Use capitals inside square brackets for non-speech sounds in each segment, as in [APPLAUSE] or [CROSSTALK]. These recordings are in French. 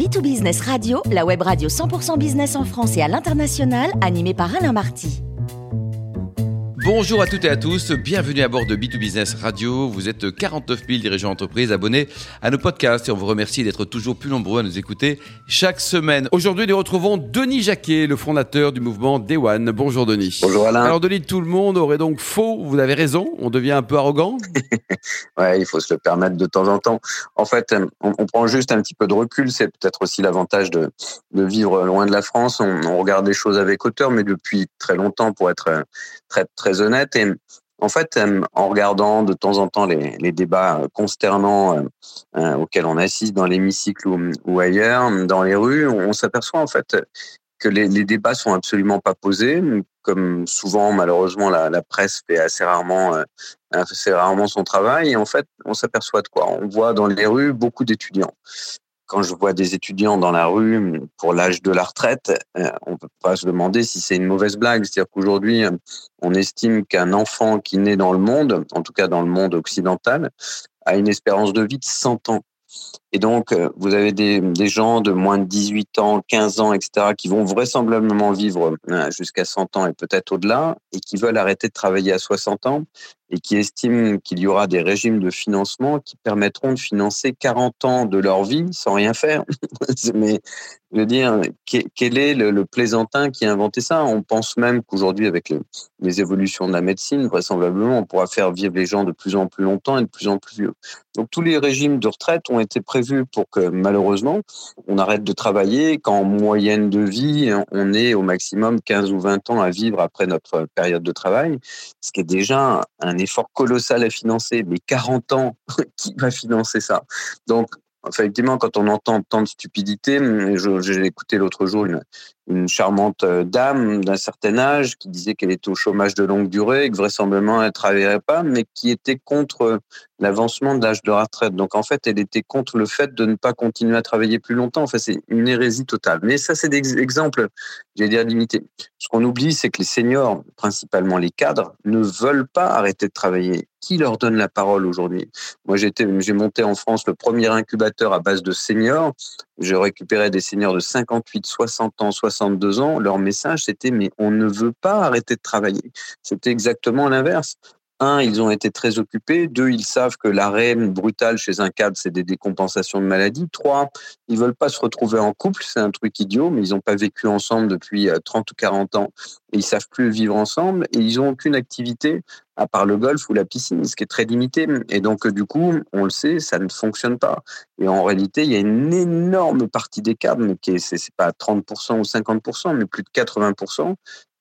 B2Business Radio, la web radio 100% business en France et à l'international, animée par Alain Marty. Bonjour à toutes et à tous, bienvenue à bord de B2Business Radio. Vous êtes 49 000 dirigeants d'entreprise abonnés à nos podcasts et on vous remercie d'être toujours plus nombreux à nous écouter chaque semaine. Aujourd'hui, nous retrouvons Denis Jacquet, le fondateur du mouvement Day One. Bonjour Denis. Bonjour Alain. Alors Denis, tout le monde aurait donc faux, vous avez raison, on devient un peu arrogant [LAUGHS] Ouais, il faut se le permettre de temps en temps. En fait, on, prend juste un petit peu de recul, c'est peut-être aussi l'avantage de, de vivre loin de la France. On, on regarde les choses avec hauteur, mais depuis très longtemps pour être très très honnête. Et en fait, euh, en regardant de temps en temps les, débats consternants euh, euh, auxquels on assiste dans l'hémicycle ou, ailleurs, dans les rues, on, s'aperçoit en fait que les, débats sont absolument pas posés. Comme souvent, malheureusement, la, la presse fait assez rarement, assez rarement son travail. Et en fait, on s'aperçoit de quoi On voit dans les rues beaucoup d'étudiants quand je vois des étudiants dans la rue pour l'âge de la retraite, euh, on peut pas se demander si c'est une mauvaise blague. C'est-à-dire qu'aujourd'hui, euh, on estime qu'un enfant qui naît dans le monde, en tout cas dans le monde occidental, a une espérance de vie de 100 ans. Et donc, euh, vous avez des, gens de moins de 18 ans, 15 ans, etc., qui vont vraisemblablement vivre jusqu'à 100 ans et peut-être au-delà, et qui veulent arrêter de travailler à 60 ans, et qui estiment qu'il y aura des régimes de financement qui permettront de financer 40 ans de leur vie sans rien faire. [LAUGHS] Mais je veux dire, quel est le, plaisantin qui a inventé ça? On pense même qu'aujourd'hui, avec les, évolutions de la médecine, vraisemblablement, on pourra faire vivre les gens de plus en plus longtemps et de plus en plus vieux. Donc tous les régimes de retraite ont été prévus pour que malheureusement, on arrête de travailler, qu'en moyenne de vie, on ait au maximum 15 ou 20 ans à vivre après notre période de travail, ce qui est déjà un effort colossal à financer. Mais 40 ans, [LAUGHS] qui va financer ça Donc, effectivement, quand on entend tant de stupidité, j'ai écouté l'autre jour une, une charmante euh, dame d'un certain âge qui disait qu'elle était au chômage de longue durée, que vraisemblablement elle ne travaillerait pas, mais qui était contre l'avancement de l'âge de retraite. Donc en fait, elle était contre le fait de ne pas continuer à travailler plus longtemps. Enfin, c'est une hérésie totale. Mais ça, c'est des exemples, j'allais dire, limités. Ce qu'on oublie, c'est que les seniors, principalement les cadres, ne veulent pas arrêter de travailler. Qui leur donne la parole aujourd'hui? Moi, j'ai monté en France le premier incubateur à base de seniors. Je récupérais des seniors de 58, 60 ans, 62 ans. Leur message, c'était mais on ne veut pas arrêter de travailler. C'était exactement l'inverse un, ils ont été très occupés. Deux, ils savent que l'arrêt brutal chez un cadre, c'est des décompensations de maladie. Trois, ils veulent pas se retrouver en couple. C'est un truc idiot, mais ils n'ont pas vécu ensemble depuis 30 euh, ou 40 ans et ils savent plus vivre ensemble et ils ont aucune activité à part le golf ou la piscine, ce qui est très limité. Et donc, du coup, on le sait, ça ne fonctionne pas. Et en réalité, il y a une énorme partie des cadres, mais qui est, c'est pas 30% ou 50%, mais plus de 80%,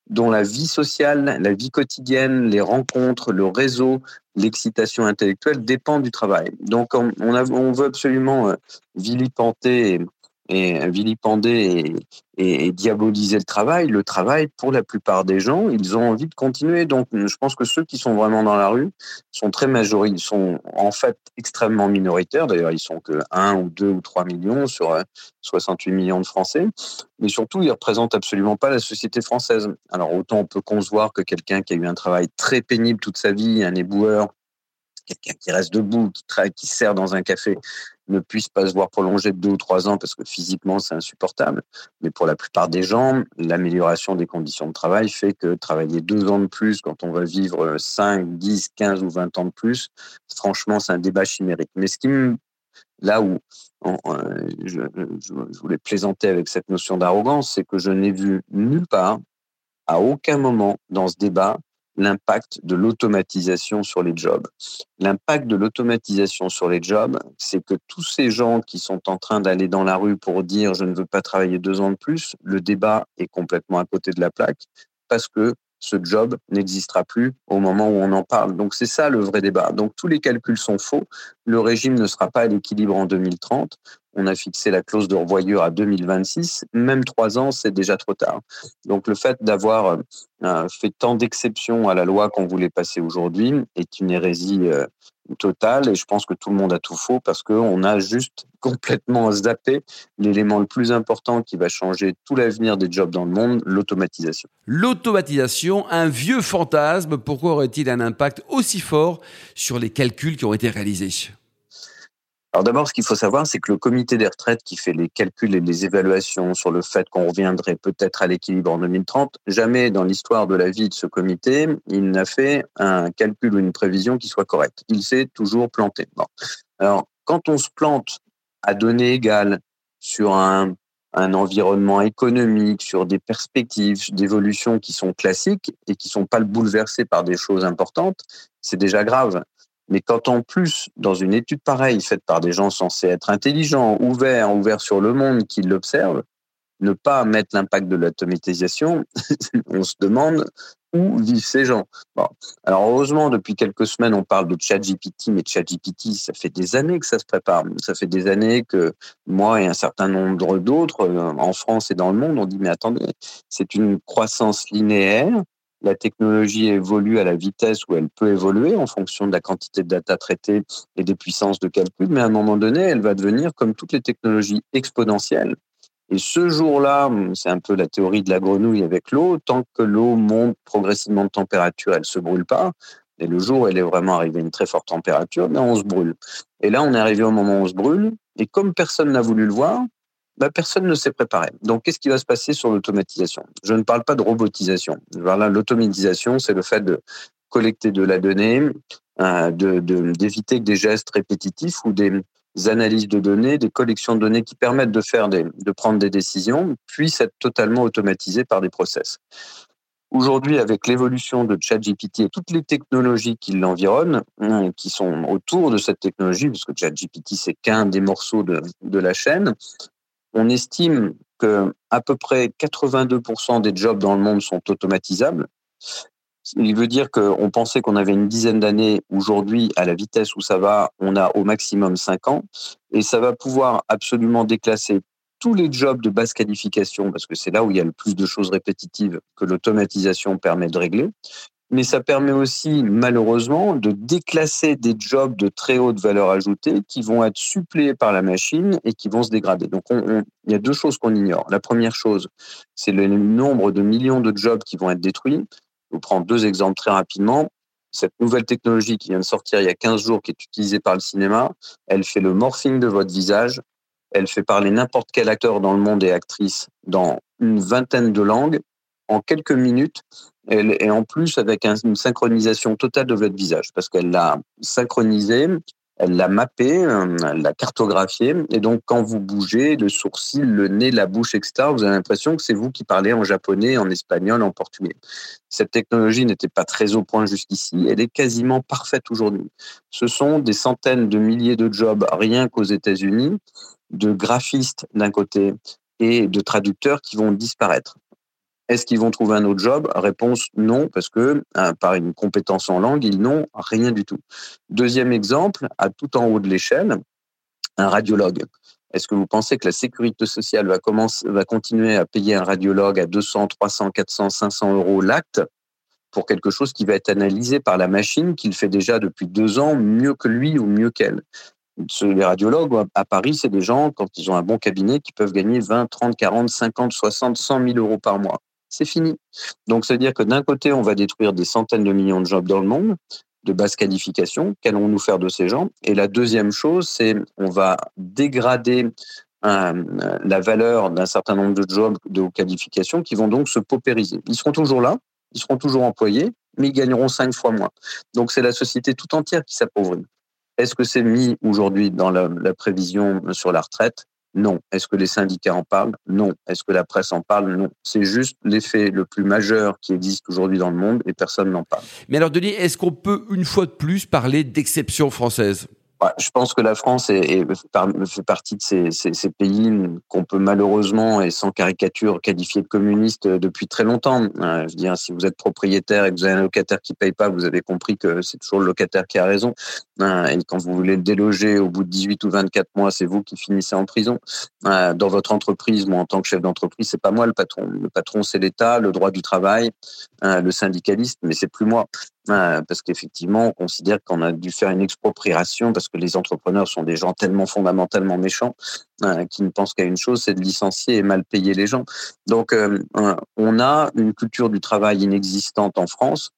dont la vie sociale, la vie quotidienne, les rencontres, le réseau, l'excitation intellectuelle dépendent du travail. Donc on, on, veut absolument euh, vilipenter et vilipender et, et, diaboliser le travail. Le travail, pour la plupart des gens, ils ont envie de continuer. Donc, je pense que ceux qui sont vraiment dans la rue sont très majoritaires, ils sont en fait extrêmement minoritaires. D'ailleurs, ils sont que 1 ou 2 ou 3 millions sur 68 euh, millions de Français. Mais surtout, ils représentent absolument pas la société française. Alors, autant on peut concevoir que quelqu'un qui a eu un travail très pénible toute sa vie, un éboueur, quelqu'un qui reste debout, qui sert dans un café, ne puisse pas se voir prolonger de deux ou trois ans parce que physiquement c'est insupportable. Mais pour la plupart des gens, l'amélioration des conditions de travail fait que travailler deux ans de plus quand on va vivre 5, 10, 15 ou 20 ans de plus, franchement c'est un débat chimérique. Mais ce qui me là où je, voulais plaisanter avec cette notion d'arrogance, c'est que je n'ai vu nulle part, à aucun moment dans ce débat, l'impact de l'automatisation sur les jobs. L'impact de l'automatisation sur les jobs, c'est que tous ces gens qui sont en train d'aller dans la rue pour dire je ne veux pas travailler deux ans de plus, le débat est complètement à côté de la plaque parce que ce job n'existera plus au moment où on en parle. Donc c'est ça le vrai débat. Donc tous les calculs sont faux. Le régime ne sera pas à l'équilibre en 2030. On a fixé la clause de revoyure à 2026. Même trois ans, c'est déjà trop tard. Donc le fait d'avoir euh, fait tant d'exceptions à la loi qu'on voulait passer aujourd'hui est une hérésie euh, totale et je pense que tout le monde a tout faux parce qu'on a juste [LAUGHS] complètement zappé l'élément le plus important qui va changer tout l'avenir des jobs dans le monde, l'automatisation. L'automatisation, un vieux fantasme, pourquoi aurait-il un impact aussi fort sur les calculs qui ont été réalisés? Alors d'abord, ce qu'il faut savoir, c'est que le comité des retraites qui fait les calculs et les évaluations sur le fait qu'on reviendrait peut-être à l'équilibre en 2030, jamais dans l'histoire de la vie de ce comité, il n'a fait un calcul ou une prévision qui soit correcte. Il s'est toujours planté. Alors, quand on se plante à données égales sur un, environnement économique, sur des perspectives d'évolution qui sont classiques et qui sont pas bouleversées par des choses importantes, c'est déjà grave. Mais quand en plus, dans une étude pareille, faite par des gens censés être intelligents, ouverts, ouverts sur le monde, qui l'observent, ne pas mettre l'impact de l'automatisation, [LAUGHS] on se demande où vivent ces gens. Bon. Alors heureusement, depuis quelques semaines, on parle de ChatGPT, mais ChatGPT, ça fait des années que ça se prépare. Ça fait des années que moi et un certain nombre d'autres, euh, en France et dans le monde, on dit, mais attendez, c'est une croissance linéaire la technologie évolue à la vitesse où elle peut évoluer en fonction de la quantité de data traitée et des puissances de calcul, mais à un moment donné, elle va devenir, comme toutes les technologies, exponentielles. Et ce jour-là, c'est un peu la théorie de la grenouille avec l'eau, tant que l'eau monte progressivement de température, elle se brûle pas. Et le jour elle est vraiment arrivée à une très forte température, ben on se brûle. Et là, on est arrivé au moment où on se brûle. Et comme personne n'a voulu le voir, bah, personne ne s'est préparé. Donc, qu'est-ce qui va se passer sur l'automatisation? Je ne parle pas de robotisation. L'automatisation, c'est le fait de collecter de la donnée, euh, d'éviter que des gestes répétitifs ou des analyses de données, des collections de données qui permettent de faire de prendre des décisions, puissent être totalement automatisées par des process. Aujourd'hui, avec l'évolution de ChatGPT et toutes les technologies qui l'environnent, hein, qui sont autour de cette technologie, parce que ChatGPT, c'est qu'un des morceaux de, de la chaîne, on estime que à peu près 82% des jobs dans le monde sont automatisables. Il veut dire qu'on pensait qu'on avait une dizaine d'années. Aujourd'hui, à la vitesse où ça va, on a au maximum 5 ans. Et ça va pouvoir absolument déclasser tous les jobs de basse qualification, parce que c'est là où il y a le plus de choses répétitives que l'automatisation permet de régler mais ça permet aussi, malheureusement, de déclasser des jobs de très haute valeur ajoutée qui vont être suppléés par la machine et qui vont se dégrader. Donc, il y a deux choses qu'on ignore. La première chose, c'est le nombre de millions de jobs qui vont être détruits. Je vous prends deux exemples très rapidement. Cette nouvelle technologie qui vient de sortir il y a 15 jours, qui est utilisée par le cinéma, elle fait le morphing de votre visage. Elle fait parler n'importe quel acteur dans le monde et actrice dans une vingtaine de langues en quelques minutes et en plus avec une synchronisation totale de votre visage, parce qu'elle l'a synchronisé, elle l'a mappé, elle l'a cartographié, et donc quand vous bougez, le sourcil, le nez, la bouche, etc., vous avez l'impression que c'est vous qui parlez en japonais, en espagnol, en portugais. Cette technologie n'était pas très au point jusqu'ici, elle est quasiment parfaite aujourd'hui. Ce sont des centaines de milliers de jobs rien qu'aux États-Unis, de graphistes d'un côté et de traducteurs qui vont disparaître. Est-ce qu'ils vont trouver un autre job? Réponse non, parce que euh, par une compétence en langue, ils n'ont rien du tout. Deuxième exemple, à tout en haut de l'échelle, un radiologue. Est-ce que vous pensez que la sécurité sociale va, va continuer à payer un radiologue à 200, 300, 400, 500 euros l'acte pour quelque chose qui va être analysé par la machine qu'il fait déjà depuis deux ans mieux que lui ou mieux qu'elle? Les radiologues à Paris, c'est des gens, quand ils ont un bon cabinet, qui peuvent gagner 20, 30, 40, 50, 60, 100 000 euros par mois c'est fini. Donc, c'est-à-dire que d'un côté, on va détruire des centaines de millions de jobs dans le monde de basse qualification. Qu'allons-nous faire de ces gens? Et la deuxième chose, c'est on va dégrader la valeur d'un certain nombre de jobs de haute qualification qui vont donc se paupériser. Ils seront toujours là, ils seront toujours employés, mais ils gagneront cinq fois moins. Donc c'est la société tout entière qui s'appauvrit. Est-ce que c'est mis aujourd'hui dans la, prévision sur la retraite? Non. Est-ce que les syndicats en parlent? Non. Est-ce que la presse en parle? Non. C'est juste l'effet le plus majeur qui existe aujourd'hui dans le monde et personne n'en parle. Mais alors, Denis, est-ce qu'on peut une fois de plus parler d'exception française? Je pense que la France est, fait partie de ces, ces, pays qu'on peut malheureusement et sans caricature qualifier de communistes depuis très longtemps. Euh, je veux dire, si vous êtes propriétaire et que vous avez un locataire qui paye pas, vous avez compris que c'est toujours le locataire qui a raison. Euh, et quand vous voulez le déloger au bout de 18 ou 24 mois, c'est vous qui finissez en prison. Euh, dans votre entreprise, moi en tant que chef d'entreprise, c'est pas moi le patron. Le patron, c'est l'État, le droit du travail, le syndicaliste, mais c'est plus moi parce qu'effectivement, on considère qu'on a dû faire une expropriation parce que les entrepreneurs sont des gens tellement fondamentalement méchants euh, qui ne pensent qu'à une chose, c'est de licencier et mal payer les gens. Donc, euh, on a une culture du travail inexistante en France.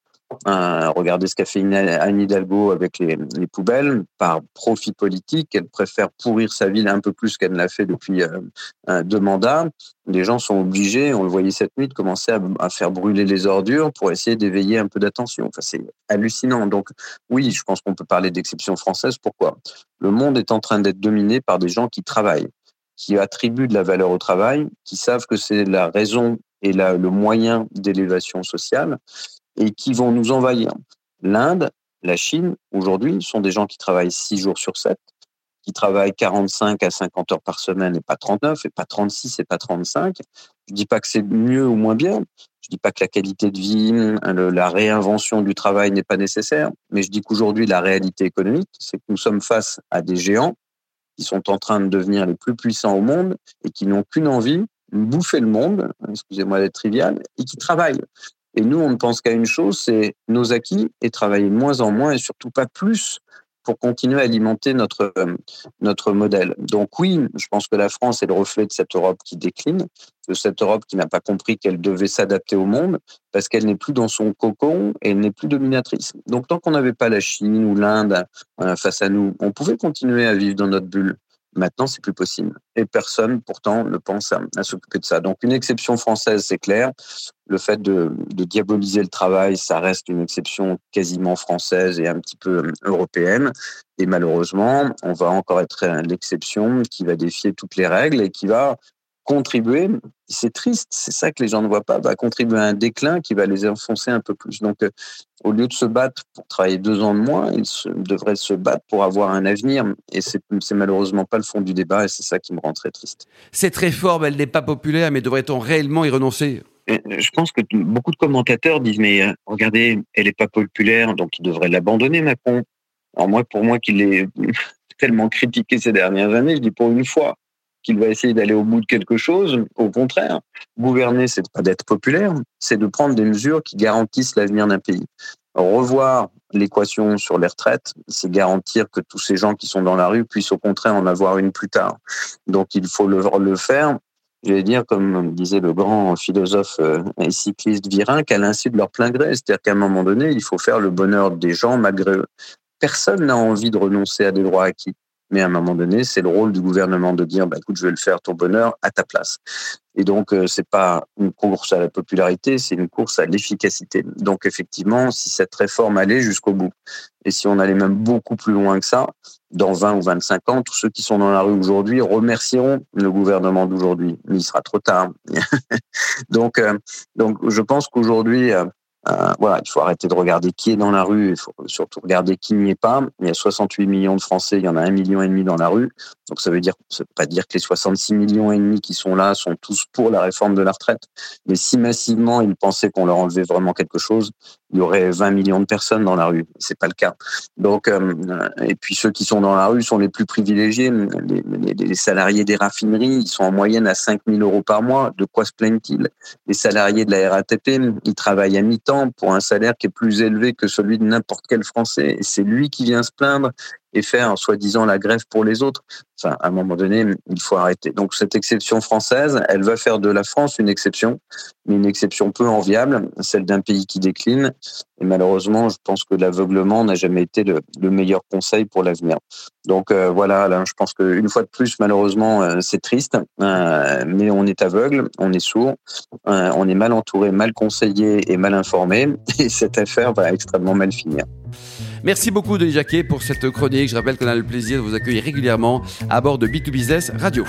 Euh, regardez ce qu'a fait Anne Hidalgo avec les, les, poubelles. Par profit politique, elle préfère pourrir sa ville un peu plus qu'elle ne l'a fait depuis euh, deux mandats. Les gens sont obligés, on le voyait cette nuit, de commencer à, faire brûler les ordures pour essayer d'éveiller un peu d'attention. Enfin, c'est hallucinant. Donc oui, je pense qu'on peut parler d'exception française. Pourquoi? Le monde est en train d'être dominé par des gens qui travaillent qui attribuent de la valeur au travail, qui savent que c'est la raison et le moyen d'élévation sociale et qui vont nous envahir. L'Inde, la Chine, aujourd'hui, sont des gens qui travaillent 6 jours sur 7, qui travaillent 45 à 50 heures par semaine et pas 39, et pas 36 et pas 35. Je dis pas que c'est mieux ou moins bien. Je dis pas que la qualité de vie, la réinvention du travail n'est pas nécessaire. Mais je dis qu'aujourd'hui, la réalité économique, c'est que nous sommes face à des géants qui sont en train de devenir les plus puissants au monde et qui n'ont qu'une envie, bouffer le monde, excusez-moi d'être trivial, et qui travaillent. Et nous, on ne pense qu'à une chose, c'est nos acquis et travailler de moins en moins et surtout pas plus pour continuer à alimenter notre, notre modèle. Donc oui, je pense que la France est le reflet de cette Europe qui décline, de cette Europe qui n'a pas compris qu'elle devait s'adapter au monde parce qu'elle n'est plus dans son cocon et elle n'est plus dominatrice. Donc tant qu'on n'avait pas la Chine ou l'Inde euh, face à nous, on pouvait continuer à vivre dans notre bulle. Maintenant, c'est plus possible. Et personne, pourtant, ne pense à, s'occuper de ça. Donc, une exception française, c'est clair. Le fait de, de, diaboliser le travail, ça reste une exception quasiment française et un petit peu euh, européenne. Et malheureusement, on va encore être l'exception qui va défier toutes les règles et qui va contribuer, c'est triste, c'est ça que les gens ne voient pas, va contribuer à un déclin qui va les enfoncer un peu plus. Donc, euh, au lieu de se battre pour travailler deux ans de moins, ils devraient se battre pour avoir un avenir. Et c'est malheureusement pas le fond du débat, et c'est ça qui me rend très triste. Cette réforme, elle n'est pas populaire, mais devrait-on réellement y renoncer? Euh, je pense que beaucoup de commentateurs disent mais euh, regardez, elle n'est pas populaire, donc il devrait l'abandonner Macron. Alors moi, pour moi, qu'il est [LAUGHS] tellement critiqué ces dernières années, je dis pour une fois, qu'il va essayer d'aller au bout de quelque chose. Au contraire, gouverner, c'est pas d'être populaire, c'est de prendre des mesures qui garantissent l'avenir d'un pays. Revoir l'équation sur les retraites, c'est garantir que tous ces gens qui sont dans la rue puissent au contraire en avoir une plus tard. Donc il faut le, le faire je vais dire, comme disait le grand philosophe euh, et cycliste Virin, qu'à l'insu de leur plein gré. C'est-à-dire qu'à un moment donné, il faut faire le bonheur des gens malgré eux. Personne n'a envie de renoncer à des droits acquis. Mais à un moment donné, c'est le rôle du gouvernement de dire, bah, écoute, je vais le faire ton bonheur à ta place. Et donc, euh, c'est pas une course à la popularité, c'est une course à l'efficacité. Donc, effectivement, si cette réforme allait jusqu'au bout, et si on allait même beaucoup plus loin que ça, dans 20 ou 25 ans, tous ceux qui sont dans la rue aujourd'hui remercieront le gouvernement d'aujourd'hui. Mais il sera trop tard. [LAUGHS] donc, euh, donc, je pense qu'aujourd'hui, euh, euh, voilà, il faut arrêter de regarder qui est dans la rue, il faut surtout regarder qui n'y est pas. Il y a 68 millions de Français, il y en a un million et demi dans la rue. Donc ça veut dire, ça veut pas dire que les 66 millions et demi qui sont là sont tous pour la réforme de la retraite. Mais si massivement ils pensaient qu'on leur enlevait vraiment quelque chose, il y aurait 20 millions de personnes dans la rue. C'est pas le cas. Donc, euh, et puis ceux qui sont dans la rue sont les plus privilégiés. Les, salariés des raffineries, ils sont en moyenne à 5 000 euros par mois. De quoi se plaignent-ils? Les salariés de la RATP, ils travaillent à mi-temps pour un salaire qui est plus élevé que celui de n'importe quel Français. C'est lui qui vient se plaindre et faire soi-disant la grève pour les autres. Enfin, à un moment donné, il faut arrêter. Donc cette exception française, elle va faire de la France une exception, mais une exception peu enviable, celle d'un pays qui décline. Et malheureusement, je pense que l'aveuglement n'a jamais été le, meilleur conseil pour l'avenir. Donc euh, voilà, là, je pense qu'une fois de plus, malheureusement, euh, c'est triste, euh, mais on est aveugle, on est sourd, on est mal entouré, mal conseillé et mal informé, [LAUGHS] et cette affaire va extrêmement mal finir. Merci beaucoup Denis Jacquet pour cette chronique. Je rappelle qu'on a le plaisir de vous accueillir régulièrement à bord de B2Business Radio.